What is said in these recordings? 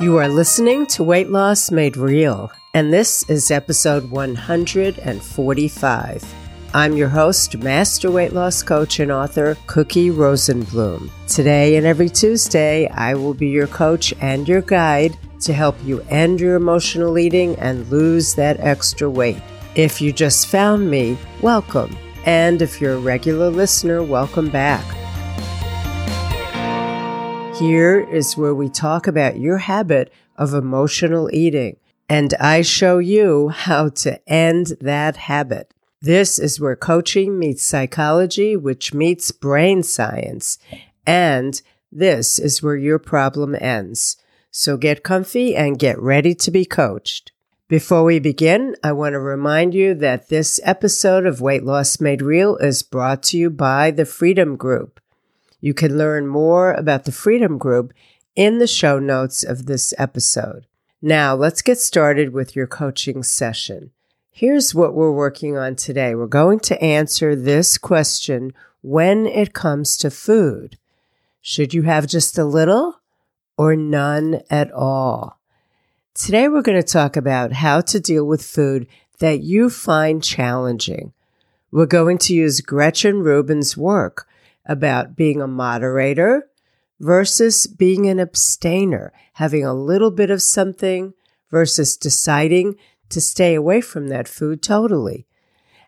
You are listening to Weight Loss Made Real, and this is episode 145. I'm your host, Master Weight Loss Coach and author, Cookie Rosenblum. Today and every Tuesday, I will be your coach and your guide to help you end your emotional eating and lose that extra weight. If you just found me, welcome. And if you're a regular listener, welcome back. Here is where we talk about your habit of emotional eating, and I show you how to end that habit. This is where coaching meets psychology, which meets brain science, and this is where your problem ends. So get comfy and get ready to be coached. Before we begin, I want to remind you that this episode of Weight Loss Made Real is brought to you by the Freedom Group. You can learn more about the Freedom Group in the show notes of this episode. Now, let's get started with your coaching session. Here's what we're working on today. We're going to answer this question when it comes to food. Should you have just a little or none at all? Today, we're going to talk about how to deal with food that you find challenging. We're going to use Gretchen Rubin's work about being a moderator versus being an abstainer, having a little bit of something versus deciding to stay away from that food totally.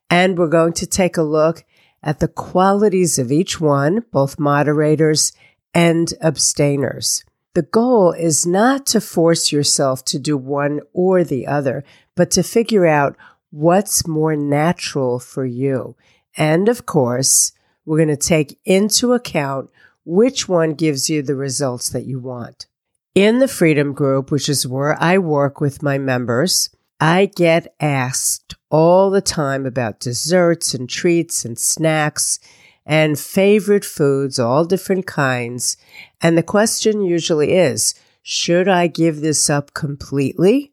And we're going to take a look at the qualities of each one, both moderators and abstainers. The goal is not to force yourself to do one or the other, but to figure out what's more natural for you. And of course, we're going to take into account which one gives you the results that you want. In the Freedom Group, which is where I work with my members, I get asked all the time about desserts and treats and snacks and favorite foods, all different kinds. And the question usually is, should I give this up completely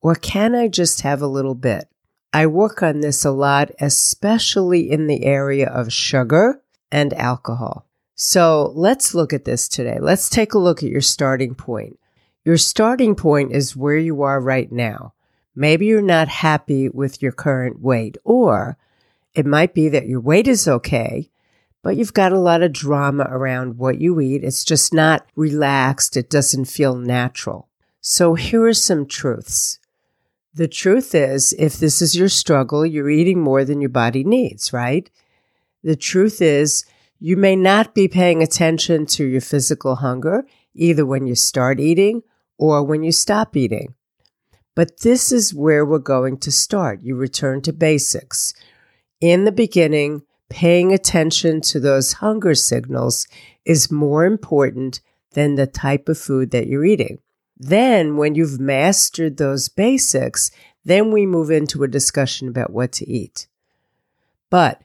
or can I just have a little bit? I work on this a lot, especially in the area of sugar and alcohol. So let's look at this today. Let's take a look at your starting point. Your starting point is where you are right now. Maybe you're not happy with your current weight, or it might be that your weight is okay, but you've got a lot of drama around what you eat. It's just not relaxed. It doesn't feel natural. So here are some truths. The truth is, if this is your struggle, you're eating more than your body needs, right? The truth is, you may not be paying attention to your physical hunger, either when you start eating or when you stop eating. But this is where we're going to start. You return to basics. In the beginning, paying attention to those hunger signals is more important than the type of food that you're eating. Then, when you've mastered those basics, then we move into a discussion about what to eat. But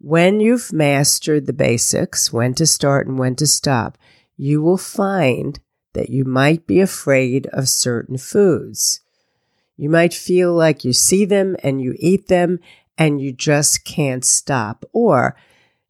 when you've mastered the basics, when to start and when to stop, you will find that you might be afraid of certain foods. You might feel like you see them and you eat them and you just can't stop, or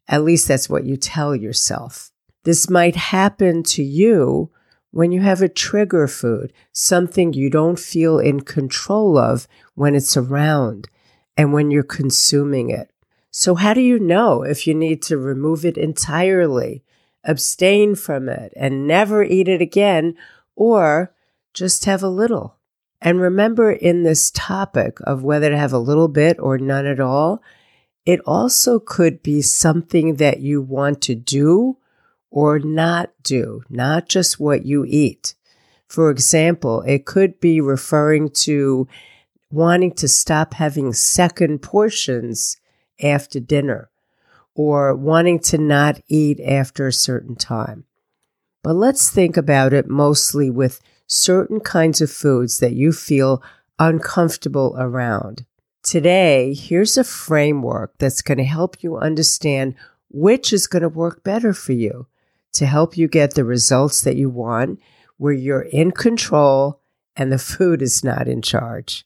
at least that's what you tell yourself. This might happen to you when you have a trigger food, something you don't feel in control of when it's around and when you're consuming it. So, how do you know if you need to remove it entirely, abstain from it, and never eat it again, or just have a little? And remember, in this topic of whether to have a little bit or none at all, it also could be something that you want to do or not do, not just what you eat. For example, it could be referring to wanting to stop having second portions after dinner or wanting to not eat after a certain time. But let's think about it mostly with certain kinds of foods that you feel uncomfortable around. Today, here's a framework that's going to help you understand which is going to work better for you to help you get the results that you want, where you're in control and the food is not in charge.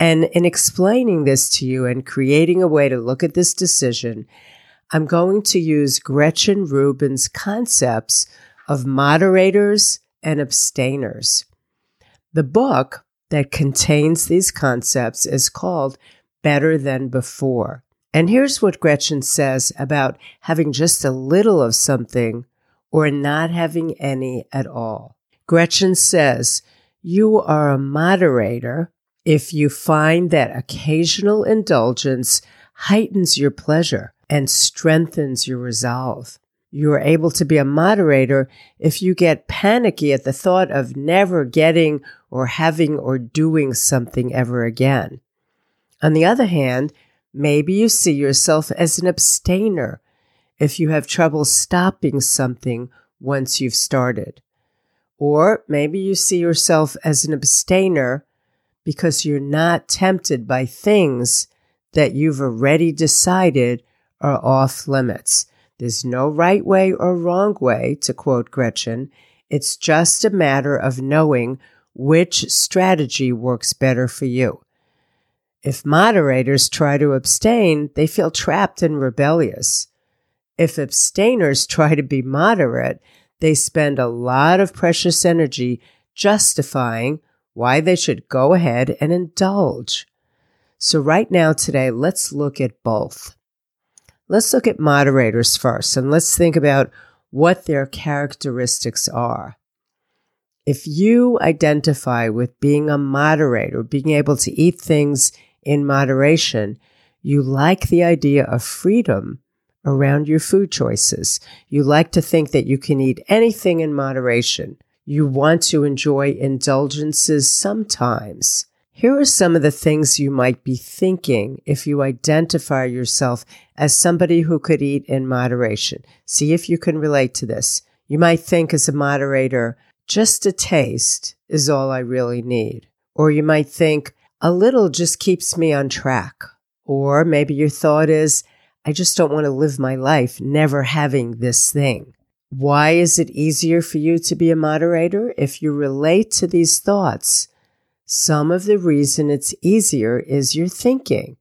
And in explaining this to you and creating a way to look at this decision, I'm going to use Gretchen Rubin's concepts of moderators and abstainers. The book that contains these concepts is called Better Than Before. And here's what Gretchen says about having just a little of something or not having any at all. Gretchen says, You are a moderator if you find that occasional indulgence heightens your pleasure and strengthens your resolve. You are able to be a moderator if you get panicky at the thought of never getting or having or doing something ever again. On the other hand, maybe you see yourself as an abstainer if you have trouble stopping something once you've started. Or maybe you see yourself as an abstainer because you're not tempted by things that you've already decided are off limits. There's no right way or wrong way, to quote Gretchen. It's just a matter of knowing which strategy works better for you. If moderators try to abstain, they feel trapped and rebellious. If abstainers try to be moderate, they spend a lot of precious energy justifying why they should go ahead and indulge. So, right now, today, let's look at both. Let's look at moderators first and let's think about what their characteristics are. If you identify with being a moderator, being able to eat things in moderation, you like the idea of freedom around your food choices. You like to think that you can eat anything in moderation. You want to enjoy indulgences sometimes. Here are some of the things you might be thinking if you identify yourself as somebody who could eat in moderation. See if you can relate to this. You might think as a moderator, just a taste is all I really need. Or you might think, a little just keeps me on track. Or maybe your thought is, I just don't want to live my life never having this thing. Why is it easier for you to be a moderator? If you relate to these thoughts, some of the reason it's easier is your thinking.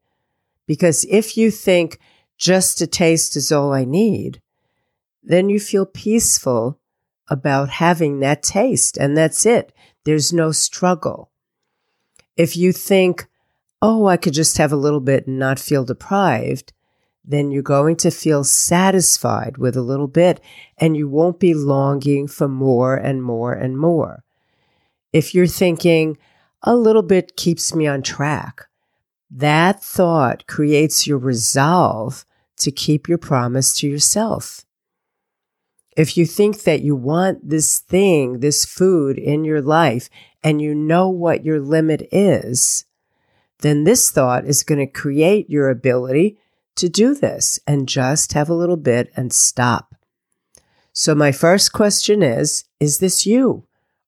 Because if you think just a taste is all I need, then you feel peaceful about having that taste and that's it. There's no struggle. If you think, oh, I could just have a little bit and not feel deprived, then you're going to feel satisfied with a little bit and you won't be longing for more and more and more. If you're thinking, a little bit keeps me on track. That thought creates your resolve to keep your promise to yourself. If you think that you want this thing, this food in your life, and you know what your limit is, then this thought is going to create your ability to do this and just have a little bit and stop. So my first question is, is this you?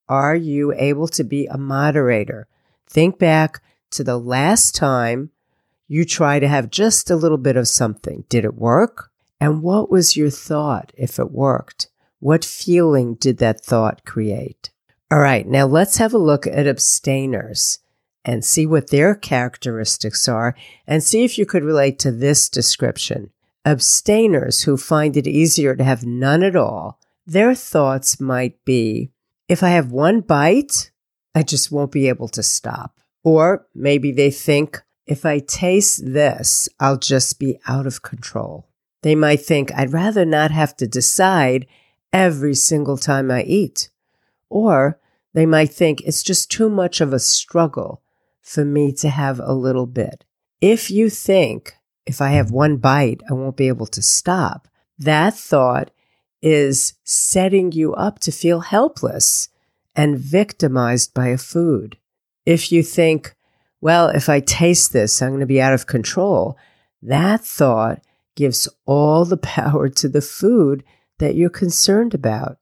Are you able to be a moderator? Think back to the last time you tried to have just a little bit of something. Did it work? And what was your thought if it worked? What feeling did that thought create? All right, now let's have a look at abstainers and see what their characteristics are and see if you could relate to this description. Abstainers who find it easier to have none at all, their thoughts might be if I have one bite, I just won't be able to stop. Or maybe they think, if I taste this, I'll just be out of control. They might think, I'd rather not have to decide every single time I eat. Or they might think it's just too much of a struggle for me to have a little bit. If you think, if I have one bite, I won't be able to stop, that thought is setting you up to feel helpless and victimized by a food. If you think, well, if I taste this, I'm going to be out of control, that thought gives all the power to the food that you're concerned about.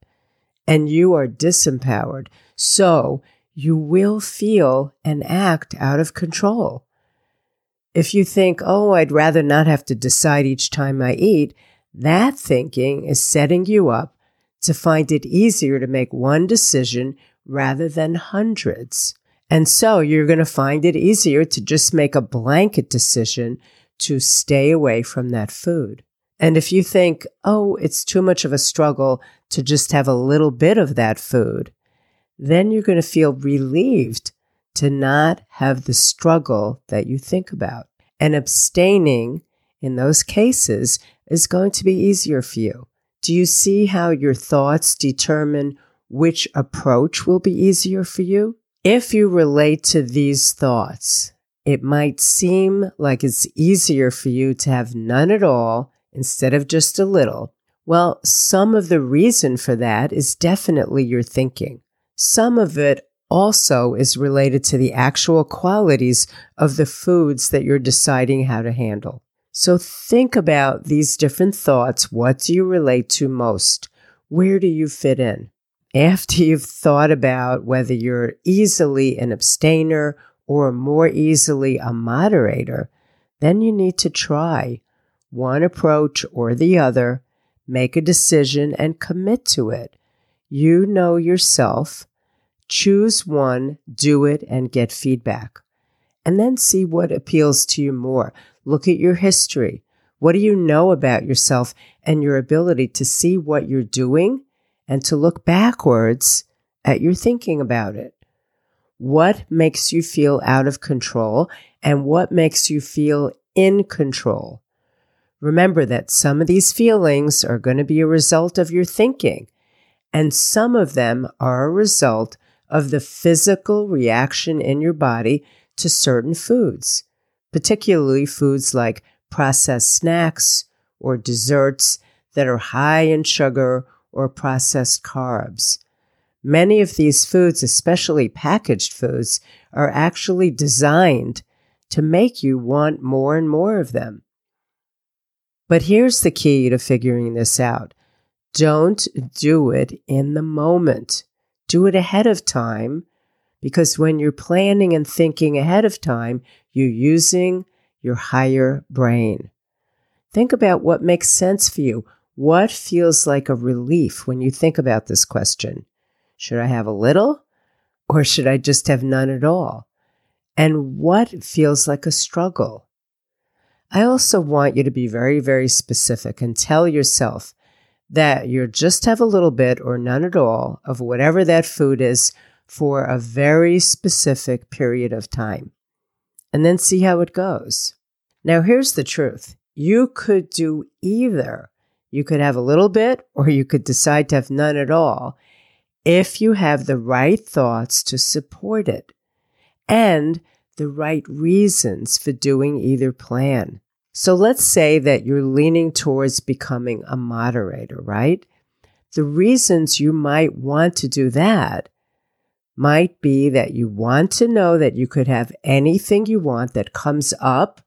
And you are disempowered. So you will feel and act out of control. If you think, oh, I'd rather not have to decide each time I eat, that thinking is setting you up to find it easier to make one decision rather than hundreds. And so you're going to find it easier to just make a blanket decision to stay away from that food. And if you think, oh, it's too much of a struggle to just have a little bit of that food, then you're going to feel relieved to not have the struggle that you think about. And abstaining in those cases is going to be easier for you. Do you see how your thoughts determine which approach will be easier for you? If you relate to these thoughts, it might seem like it's easier for you to have none at all instead of just a little. Well, some of the reason for that is definitely your thinking. Some of it also is related to the actual qualities of the foods that you're deciding how to handle. So think about these different thoughts. What do you relate to most? Where do you fit in? After you've thought about whether you're easily an abstainer or more easily a moderator, then you need to try one approach or the other, make a decision and commit to it. You know yourself. Choose one, do it, and get feedback. And then see what appeals to you more. Look at your history. What do you know about yourself and your ability to see what you're doing and to look backwards at your thinking about it? What makes you feel out of control and what makes you feel in control? Remember that some of these feelings are going to be a result of your thinking and some of them are a result of the physical reaction in your body to certain foods, particularly foods like processed snacks or desserts that are high in sugar or processed carbs. Many of these foods, especially packaged foods, are actually designed to make you want more and more of them. But here's the key to figuring this out. Don't do it in the moment. Do it ahead of time because when you're planning and thinking ahead of time, you're using your higher brain. Think about what makes sense for you. What feels like a relief when you think about this question? Should I have a little or should I just have none at all? And what feels like a struggle? I also want you to be very, very specific and tell yourself that you just have a little bit or none at all of whatever that food is for a very specific period of time and then see how it goes. Now, here's the truth you could do either. You could have a little bit or you could decide to have none at all if you have the right thoughts to support it and the right reasons for doing either plan. So let's say that you're leaning towards becoming a moderator, right? The reasons you might want to do that might be that you want to know that you could have anything you want that comes up,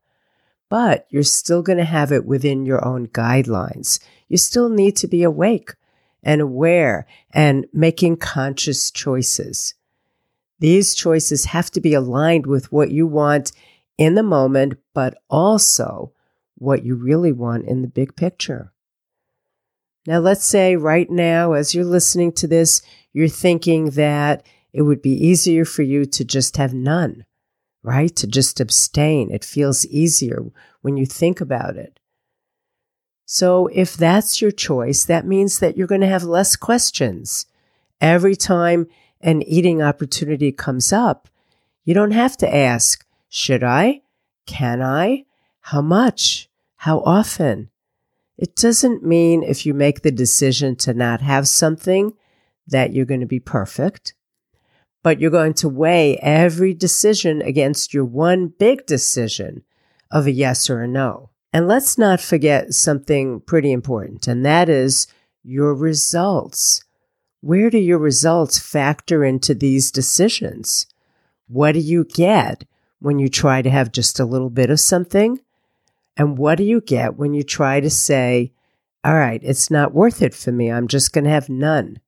but you're still going to have it within your own guidelines. You still need to be awake and aware and making conscious choices. These choices have to be aligned with what you want in the moment, but also what you really want in the big picture. Now, let's say right now, as you're listening to this, you're thinking that it would be easier for you to just have none, right? To just abstain. It feels easier when you think about it. So, if that's your choice, that means that you're going to have less questions. Every time an eating opportunity comes up, you don't have to ask, should I? Can I? How much? How often? It doesn't mean if you make the decision to not have something that you're going to be perfect, but you're going to weigh every decision against your one big decision of a yes or a no. And let's not forget something pretty important, and that is your results. Where do your results factor into these decisions? What do you get when you try to have just a little bit of something and what do you get when you try to say, all right, it's not worth it for me. I'm just going to have none.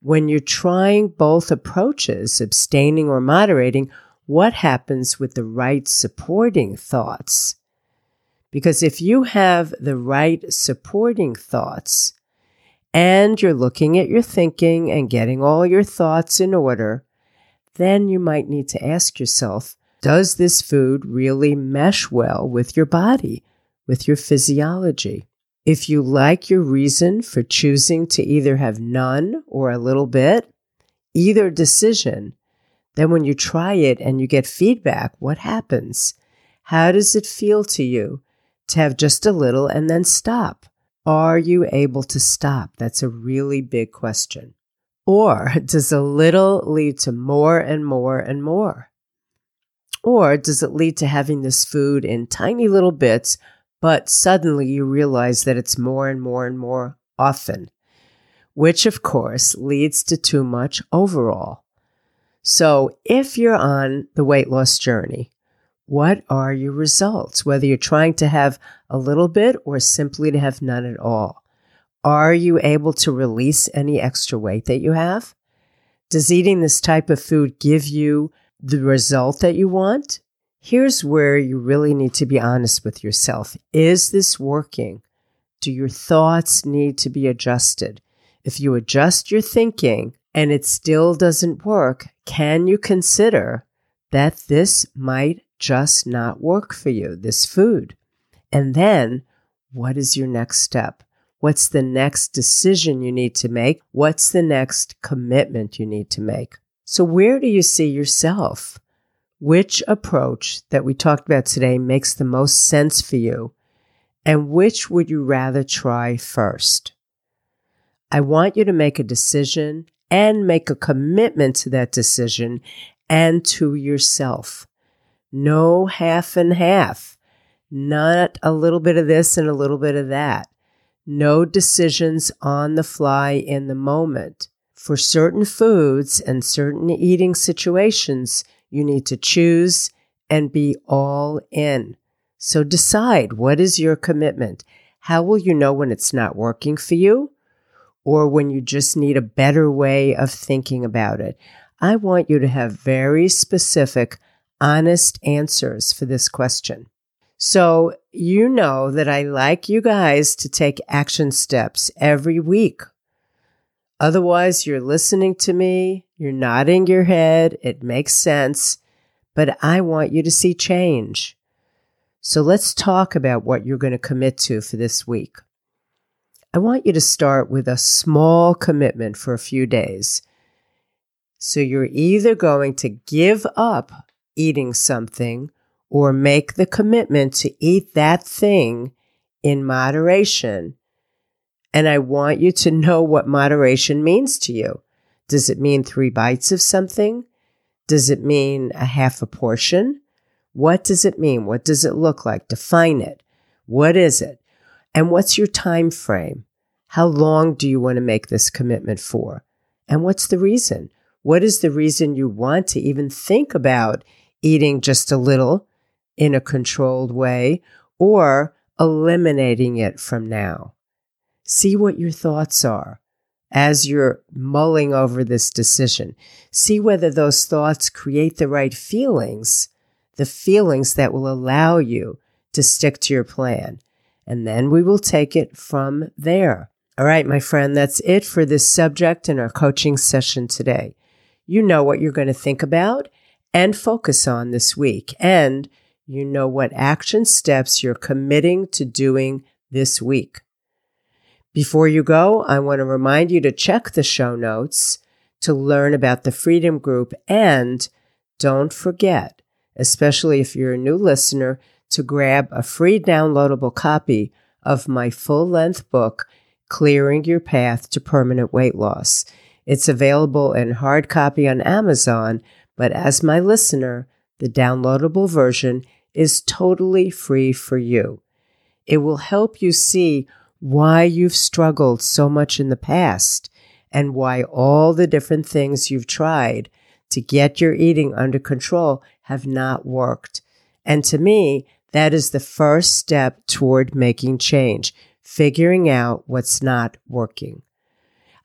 When you're trying both approaches, abstaining or moderating, what happens with the right supporting thoughts? Because if you have the right supporting thoughts and you're looking at your thinking and getting all your thoughts in order, then you might need to ask yourself, does this food really mesh well with your body, with your physiology? If you like your reason for choosing to either have none or a little bit, either decision, then when you try it and you get feedback, what happens? How does it feel to you to have just a little and then stop? Are you able to stop? That's a really big question. Or does a little lead to more and more and more? Or does it lead to having this food in tiny little bits, but suddenly you realize that it's more and more and more often, which of course leads to too much overall. So if you're on the weight loss journey, what are your results? Whether you're trying to have a little bit or simply to have none at all. Are you able to release any extra weight that you have? Does eating this type of food give you the result that you want? Here's where you really need to be honest with yourself. Is this working? Do your thoughts need to be adjusted? If you adjust your thinking and it still doesn't work, can you consider that this might just not work for you, this food? And then what is your next step? What's the next decision you need to make? What's the next commitment you need to make? So, where do you see yourself? Which approach that we talked about today makes the most sense for you? And which would you rather try first? I want you to make a decision and make a commitment to that decision and to yourself. No half and half, not a little bit of this and a little bit of that no decisions on the fly in the moment. For certain foods and certain eating situations, you need to choose and be all in. So decide what is your commitment? How will you know when it's not working for you or when you just need a better way of thinking about it? I want you to have very specific, honest answers for this question. So you know that I like you guys to take action steps every week. Otherwise, you're listening to me, you're nodding your head, it makes sense, but I want you to see change. So let's talk about what you're going to commit to for this week. I want you to start with a small commitment for a few days. So you're either going to give up eating something or make the commitment to eat that thing in moderation. And I want you to know what moderation means to you. Does it mean three bites of something? Does it mean a half a portion? What does it mean? What does it look like? Define it. What is it? And what's your time frame? How long do you want to make this commitment for? And what's the reason? What is the reason you want to even think about eating just a little in a controlled way or eliminating it from now. See what your thoughts are as you're mulling over this decision. See whether those thoughts create the right feelings, the feelings that will allow you to stick to your plan. And then we will take it from there. All right, my friend, that's it for this subject in our coaching session today. You know what you're going to think about and focus on this week. And you know what action steps you're committing to doing this week. Before you go, I want to remind you to check the show notes to learn about the Freedom Group and don't forget, especially if you're a new listener, to grab a free downloadable copy of my full length book, Clearing Your Path to Permanent Weight Loss. It's available in hard copy on Amazon, but as my listener, the downloadable version is totally free for you. It will help you see why you've struggled so much in the past and why all the different things you've tried to get your eating under control have not worked. And to me, that is the first step toward making change, figuring out what's not working.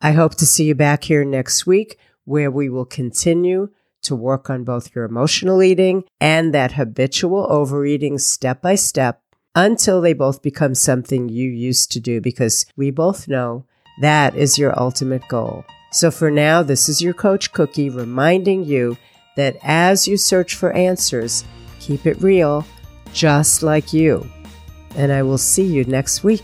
I hope to see you back here next week where we will continue to work on both your emotional eating and that habitual overeating step by step until they both become something you used to do because we both know that is your ultimate goal. So for now, this is your coach Cookie reminding you that as you search for answers, keep it real, just like you. And I will see you next week.